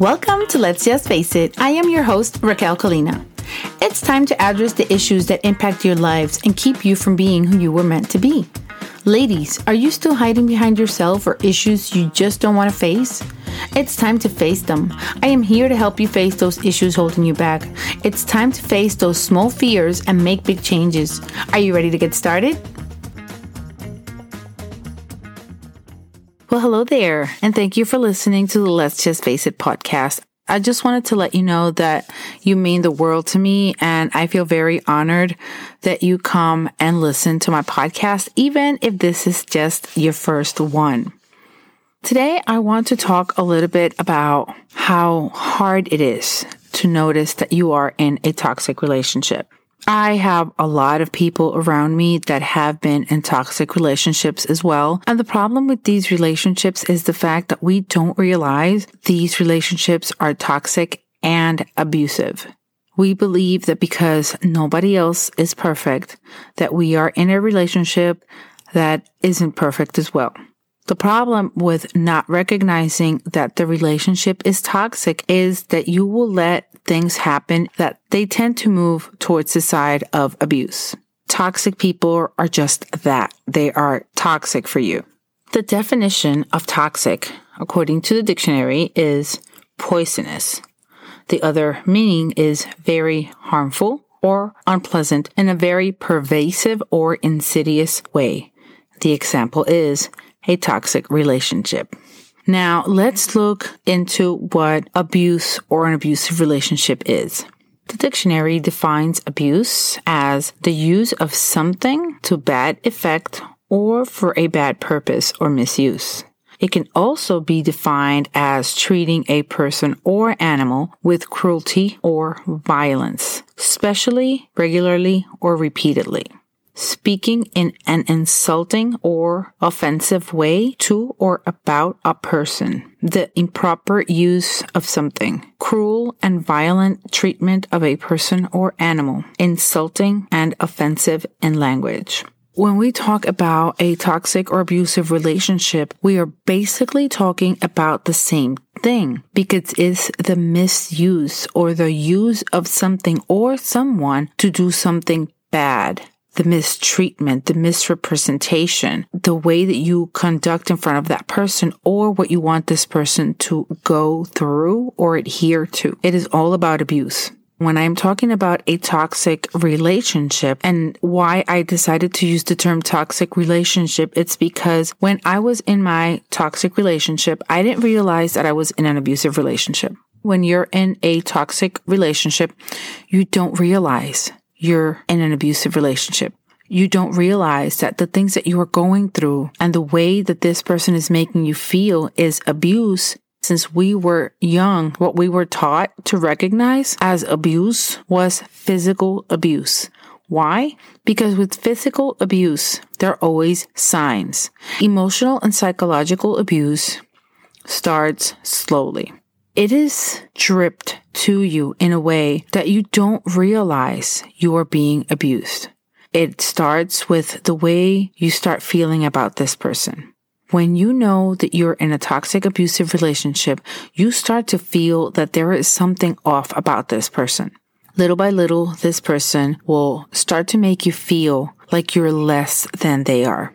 Welcome to Let's Just Face It. I am your host, Raquel Colina. It's time to address the issues that impact your lives and keep you from being who you were meant to be. Ladies, are you still hiding behind yourself or issues you just don't want to face? It's time to face them. I am here to help you face those issues holding you back. It's time to face those small fears and make big changes. Are you ready to get started? Well, hello there, and thank you for listening to the Let's Just Face It podcast. I just wanted to let you know that you mean the world to me, and I feel very honored that you come and listen to my podcast, even if this is just your first one. Today, I want to talk a little bit about how hard it is to notice that you are in a toxic relationship. I have a lot of people around me that have been in toxic relationships as well. And the problem with these relationships is the fact that we don't realize these relationships are toxic and abusive. We believe that because nobody else is perfect, that we are in a relationship that isn't perfect as well. The problem with not recognizing that the relationship is toxic is that you will let things happen that they tend to move towards the side of abuse. Toxic people are just that. They are toxic for you. The definition of toxic, according to the dictionary, is poisonous. The other meaning is very harmful or unpleasant in a very pervasive or insidious way. The example is a toxic relationship. Now, let's look into what abuse or an abusive relationship is. The dictionary defines abuse as the use of something to bad effect or for a bad purpose or misuse. It can also be defined as treating a person or animal with cruelty or violence, especially regularly or repeatedly speaking in an insulting or offensive way to or about a person, the improper use of something, cruel and violent treatment of a person or animal, insulting and offensive in language. When we talk about a toxic or abusive relationship, we are basically talking about the same thing because it's the misuse or the use of something or someone to do something bad the mistreatment, the misrepresentation, the way that you conduct in front of that person or what you want this person to go through or adhere to. It is all about abuse. When I'm talking about a toxic relationship and why I decided to use the term toxic relationship, it's because when I was in my toxic relationship, I didn't realize that I was in an abusive relationship. When you're in a toxic relationship, you don't realize you're in an abusive relationship. You don't realize that the things that you are going through and the way that this person is making you feel is abuse. Since we were young, what we were taught to recognize as abuse was physical abuse. Why? Because with physical abuse, there are always signs. Emotional and psychological abuse starts slowly. It is dripped to you in a way that you don't realize you are being abused. It starts with the way you start feeling about this person. When you know that you're in a toxic abusive relationship, you start to feel that there is something off about this person. Little by little, this person will start to make you feel like you're less than they are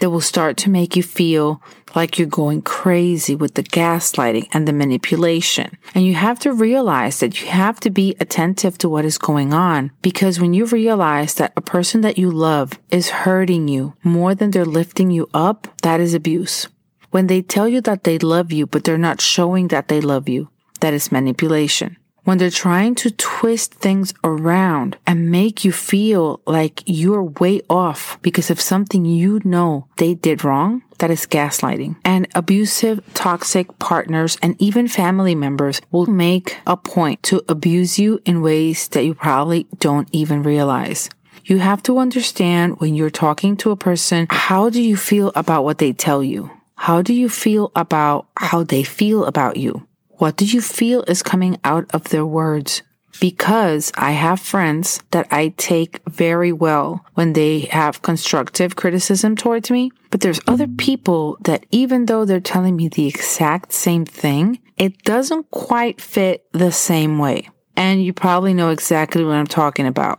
that will start to make you feel like you're going crazy with the gaslighting and the manipulation. And you have to realize that you have to be attentive to what is going on because when you realize that a person that you love is hurting you more than they're lifting you up, that is abuse. When they tell you that they love you, but they're not showing that they love you, that is manipulation when they're trying to twist things around and make you feel like you're way off because of something you know they did wrong, that is gaslighting. And abusive, toxic partners and even family members will make a point to abuse you in ways that you probably don't even realize. You have to understand when you're talking to a person, how do you feel about what they tell you? How do you feel about how they feel about you? What do you feel is coming out of their words? Because I have friends that I take very well when they have constructive criticism towards me. But there's other people that even though they're telling me the exact same thing, it doesn't quite fit the same way. And you probably know exactly what I'm talking about.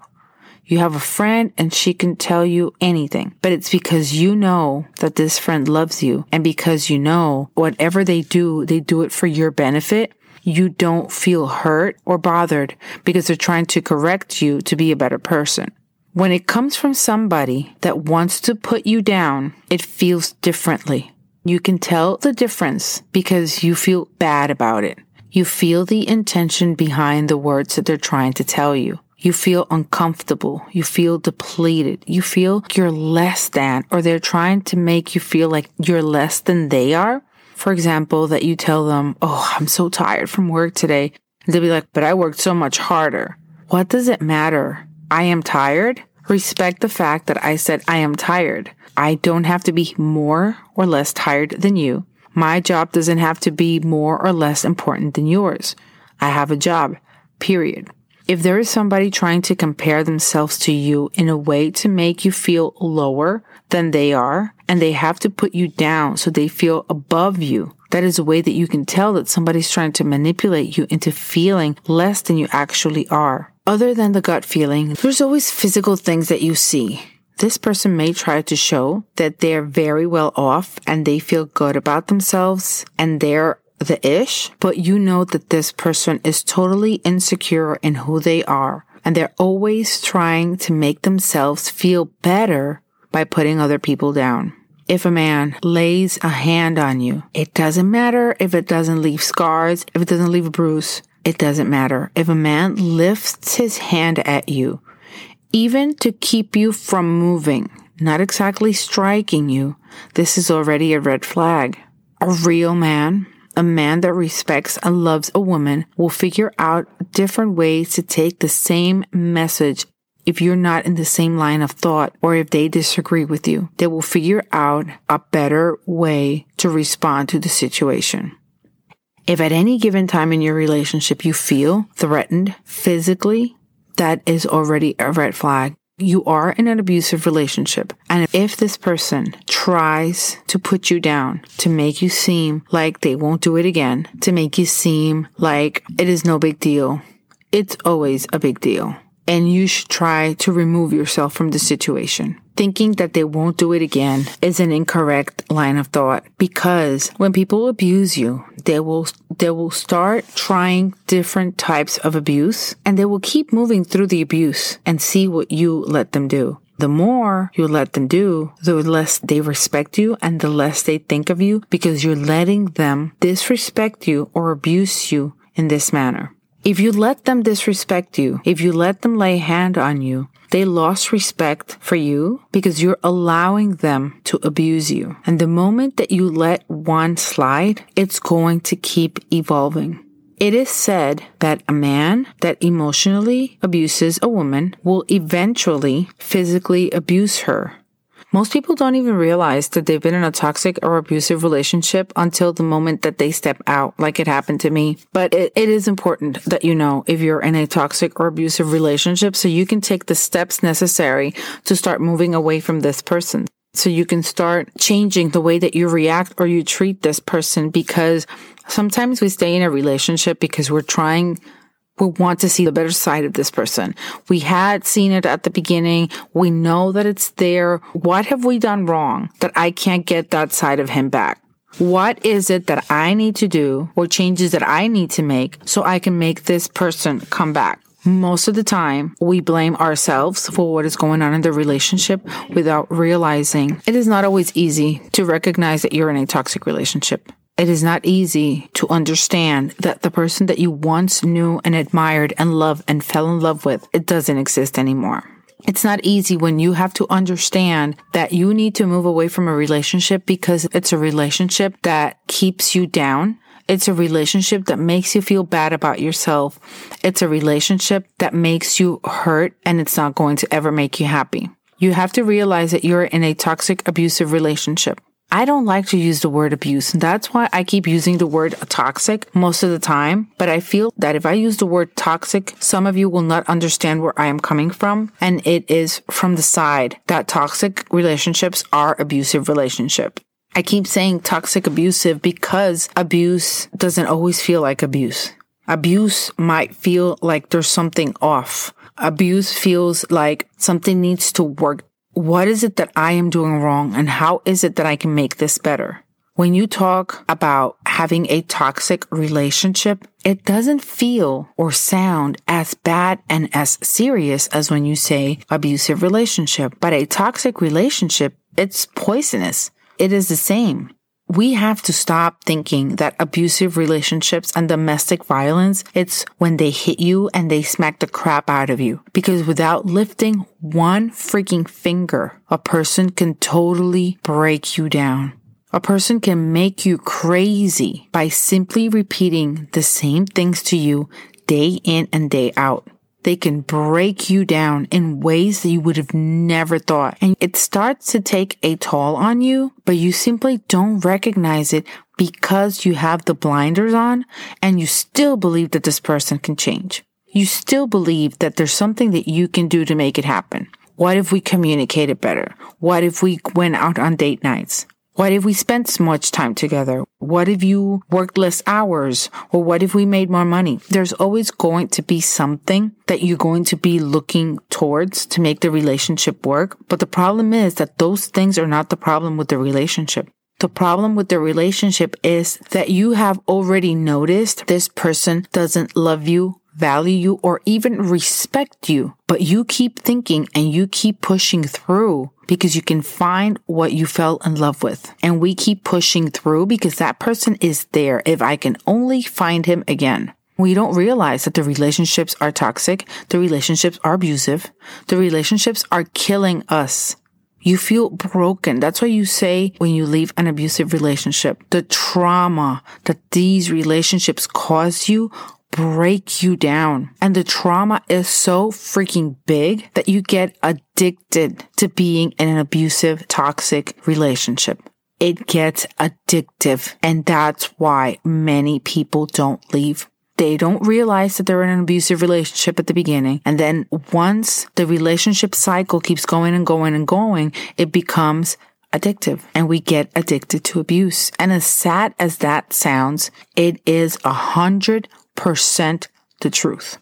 You have a friend and she can tell you anything, but it's because you know that this friend loves you and because you know whatever they do, they do it for your benefit. You don't feel hurt or bothered because they're trying to correct you to be a better person. When it comes from somebody that wants to put you down, it feels differently. You can tell the difference because you feel bad about it. You feel the intention behind the words that they're trying to tell you. You feel uncomfortable. You feel depleted. You feel you're less than, or they're trying to make you feel like you're less than they are. For example, that you tell them, Oh, I'm so tired from work today. And they'll be like, But I worked so much harder. What does it matter? I am tired. Respect the fact that I said I am tired. I don't have to be more or less tired than you. My job doesn't have to be more or less important than yours. I have a job, period. If there is somebody trying to compare themselves to you in a way to make you feel lower than they are, and they have to put you down so they feel above you, that is a way that you can tell that somebody's trying to manipulate you into feeling less than you actually are. Other than the gut feeling, there's always physical things that you see. This person may try to show that they're very well off and they feel good about themselves and they're the ish, but you know that this person is totally insecure in who they are and they're always trying to make themselves feel better by putting other people down. If a man lays a hand on you, it doesn't matter if it doesn't leave scars, if it doesn't leave a bruise, it doesn't matter. If a man lifts his hand at you, even to keep you from moving, not exactly striking you, this is already a red flag. A real man a man that respects and loves a woman will figure out different ways to take the same message if you're not in the same line of thought or if they disagree with you. They will figure out a better way to respond to the situation. If at any given time in your relationship you feel threatened physically, that is already a red flag you are in an abusive relationship. And if this person tries to put you down, to make you seem like they won't do it again, to make you seem like it is no big deal, it's always a big deal. And you should try to remove yourself from the situation. Thinking that they won't do it again is an incorrect line of thought because when people abuse you, they will they will start trying different types of abuse and they will keep moving through the abuse and see what you let them do. The more you let them do, the less they respect you and the less they think of you because you're letting them disrespect you or abuse you in this manner. If you let them disrespect you, if you let them lay hand on you, they lost respect for you because you're allowing them to abuse you. And the moment that you let one slide, it's going to keep evolving. It is said that a man that emotionally abuses a woman will eventually physically abuse her most people don't even realize that they've been in a toxic or abusive relationship until the moment that they step out, like it happened to me. But it, it is important that you know if you're in a toxic or abusive relationship so you can take the steps necessary to start moving away from this person. So you can start changing the way that you react or you treat this person because sometimes we stay in a relationship because we're trying we want to see the better side of this person. We had seen it at the beginning. We know that it's there. What have we done wrong that I can't get that side of him back? What is it that I need to do or changes that I need to make so I can make this person come back? Most of the time, we blame ourselves for what is going on in the relationship without realizing it is not always easy to recognize that you're in a toxic relationship. It is not easy to understand that the person that you once knew and admired and loved and fell in love with, it doesn't exist anymore. It's not easy when you have to understand that you need to move away from a relationship because it's a relationship that keeps you down. It's a relationship that makes you feel bad about yourself. It's a relationship that makes you hurt and it's not going to ever make you happy. You have to realize that you're in a toxic, abusive relationship. I don't like to use the word abuse. That's why I keep using the word toxic most of the time. But I feel that if I use the word toxic, some of you will not understand where I am coming from. And it is from the side that toxic relationships are abusive relationship. I keep saying toxic abusive because abuse doesn't always feel like abuse. Abuse might feel like there's something off. Abuse feels like something needs to work. What is it that I am doing wrong and how is it that I can make this better? When you talk about having a toxic relationship, it doesn't feel or sound as bad and as serious as when you say abusive relationship. But a toxic relationship, it's poisonous. It is the same. We have to stop thinking that abusive relationships and domestic violence, it's when they hit you and they smack the crap out of you. Because without lifting one freaking finger, a person can totally break you down. A person can make you crazy by simply repeating the same things to you day in and day out. They can break you down in ways that you would have never thought. And it starts to take a toll on you, but you simply don't recognize it because you have the blinders on and you still believe that this person can change. You still believe that there's something that you can do to make it happen. What if we communicated better? What if we went out on date nights? What if we spent so much time together? What if you worked less hours? Or what if we made more money? There's always going to be something that you're going to be looking towards to make the relationship work. But the problem is that those things are not the problem with the relationship. The problem with the relationship is that you have already noticed this person doesn't love you value you, or even respect you, but you keep thinking and you keep pushing through because you can find what you fell in love with. And we keep pushing through because that person is there. If I can only find him again. We don't realize that the relationships are toxic. The relationships are abusive. The relationships are killing us. You feel broken. That's why you say when you leave an abusive relationship, the trauma that these relationships cause you break you down. And the trauma is so freaking big that you get addicted to being in an abusive, toxic relationship. It gets addictive. And that's why many people don't leave. They don't realize that they're in an abusive relationship at the beginning. And then once the relationship cycle keeps going and going and going, it becomes addictive and we get addicted to abuse. And as sad as that sounds, it is a hundred percent the truth.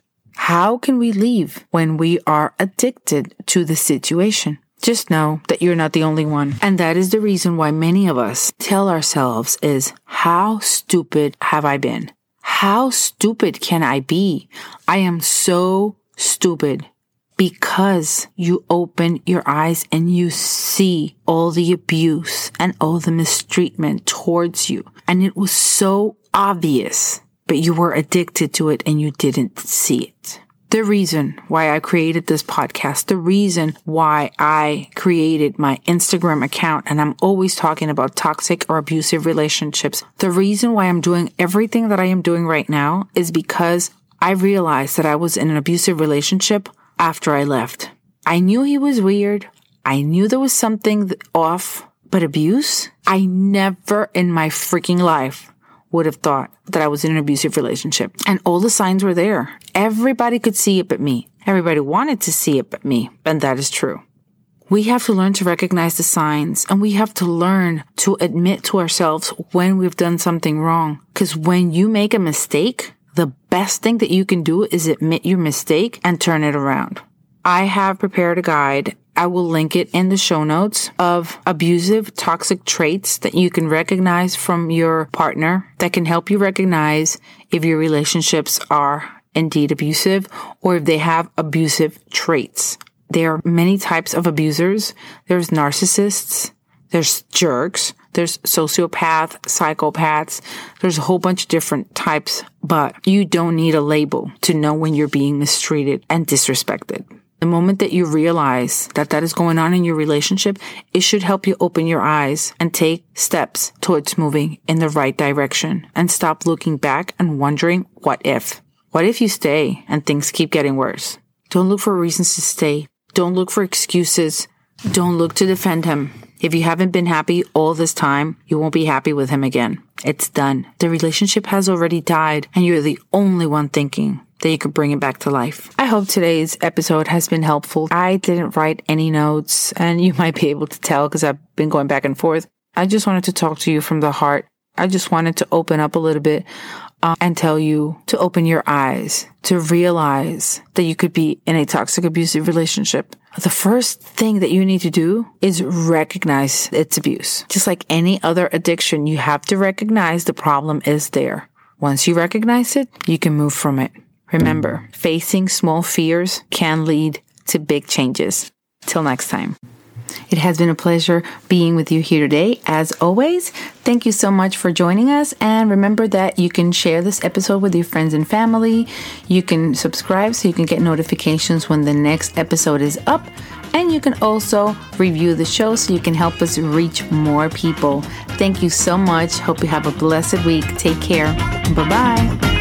How can we leave when we are addicted to the situation? Just know that you're not the only one. And that is the reason why many of us tell ourselves is, how stupid have I been? How stupid can I be? I am so stupid because you open your eyes and you see all the abuse and all the mistreatment towards you. And it was so obvious but you were addicted to it and you didn't see it. The reason why I created this podcast, the reason why I created my Instagram account and I'm always talking about toxic or abusive relationships. The reason why I'm doing everything that I am doing right now is because I realized that I was in an abusive relationship after I left. I knew he was weird. I knew there was something off, but abuse? I never in my freaking life would have thought that I was in an abusive relationship. And all the signs were there. Everybody could see it but me. Everybody wanted to see it but me. And that is true. We have to learn to recognize the signs and we have to learn to admit to ourselves when we've done something wrong. Because when you make a mistake, the best thing that you can do is admit your mistake and turn it around. I have prepared a guide I will link it in the show notes of abusive, toxic traits that you can recognize from your partner that can help you recognize if your relationships are indeed abusive or if they have abusive traits. There are many types of abusers. There's narcissists. There's jerks. There's sociopath, psychopaths. There's a whole bunch of different types, but you don't need a label to know when you're being mistreated and disrespected. The moment that you realize that that is going on in your relationship, it should help you open your eyes and take steps towards moving in the right direction and stop looking back and wondering, what if? What if you stay and things keep getting worse? Don't look for reasons to stay. Don't look for excuses. Don't look to defend him. If you haven't been happy all this time, you won't be happy with him again. It's done. The relationship has already died and you're the only one thinking that you could bring it back to life. I hope today's episode has been helpful. I didn't write any notes and you might be able to tell because I've been going back and forth. I just wanted to talk to you from the heart. I just wanted to open up a little bit uh, and tell you to open your eyes, to realize that you could be in a toxic abusive relationship. The first thing that you need to do is recognize its abuse. Just like any other addiction, you have to recognize the problem is there. Once you recognize it, you can move from it. Remember, facing small fears can lead to big changes. Till next time. It has been a pleasure being with you here today. As always, thank you so much for joining us. And remember that you can share this episode with your friends and family. You can subscribe so you can get notifications when the next episode is up. And you can also review the show so you can help us reach more people. Thank you so much. Hope you have a blessed week. Take care. Bye bye.